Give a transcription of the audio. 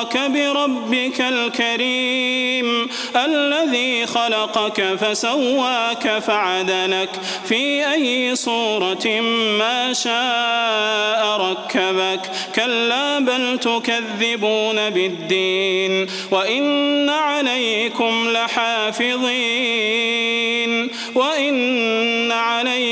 غرك بربك الكريم الذي خلقك فسواك فعدلك في أي صورة ما شاء ركبك كلا بل تكذبون بالدين وإن عليكم لحافظين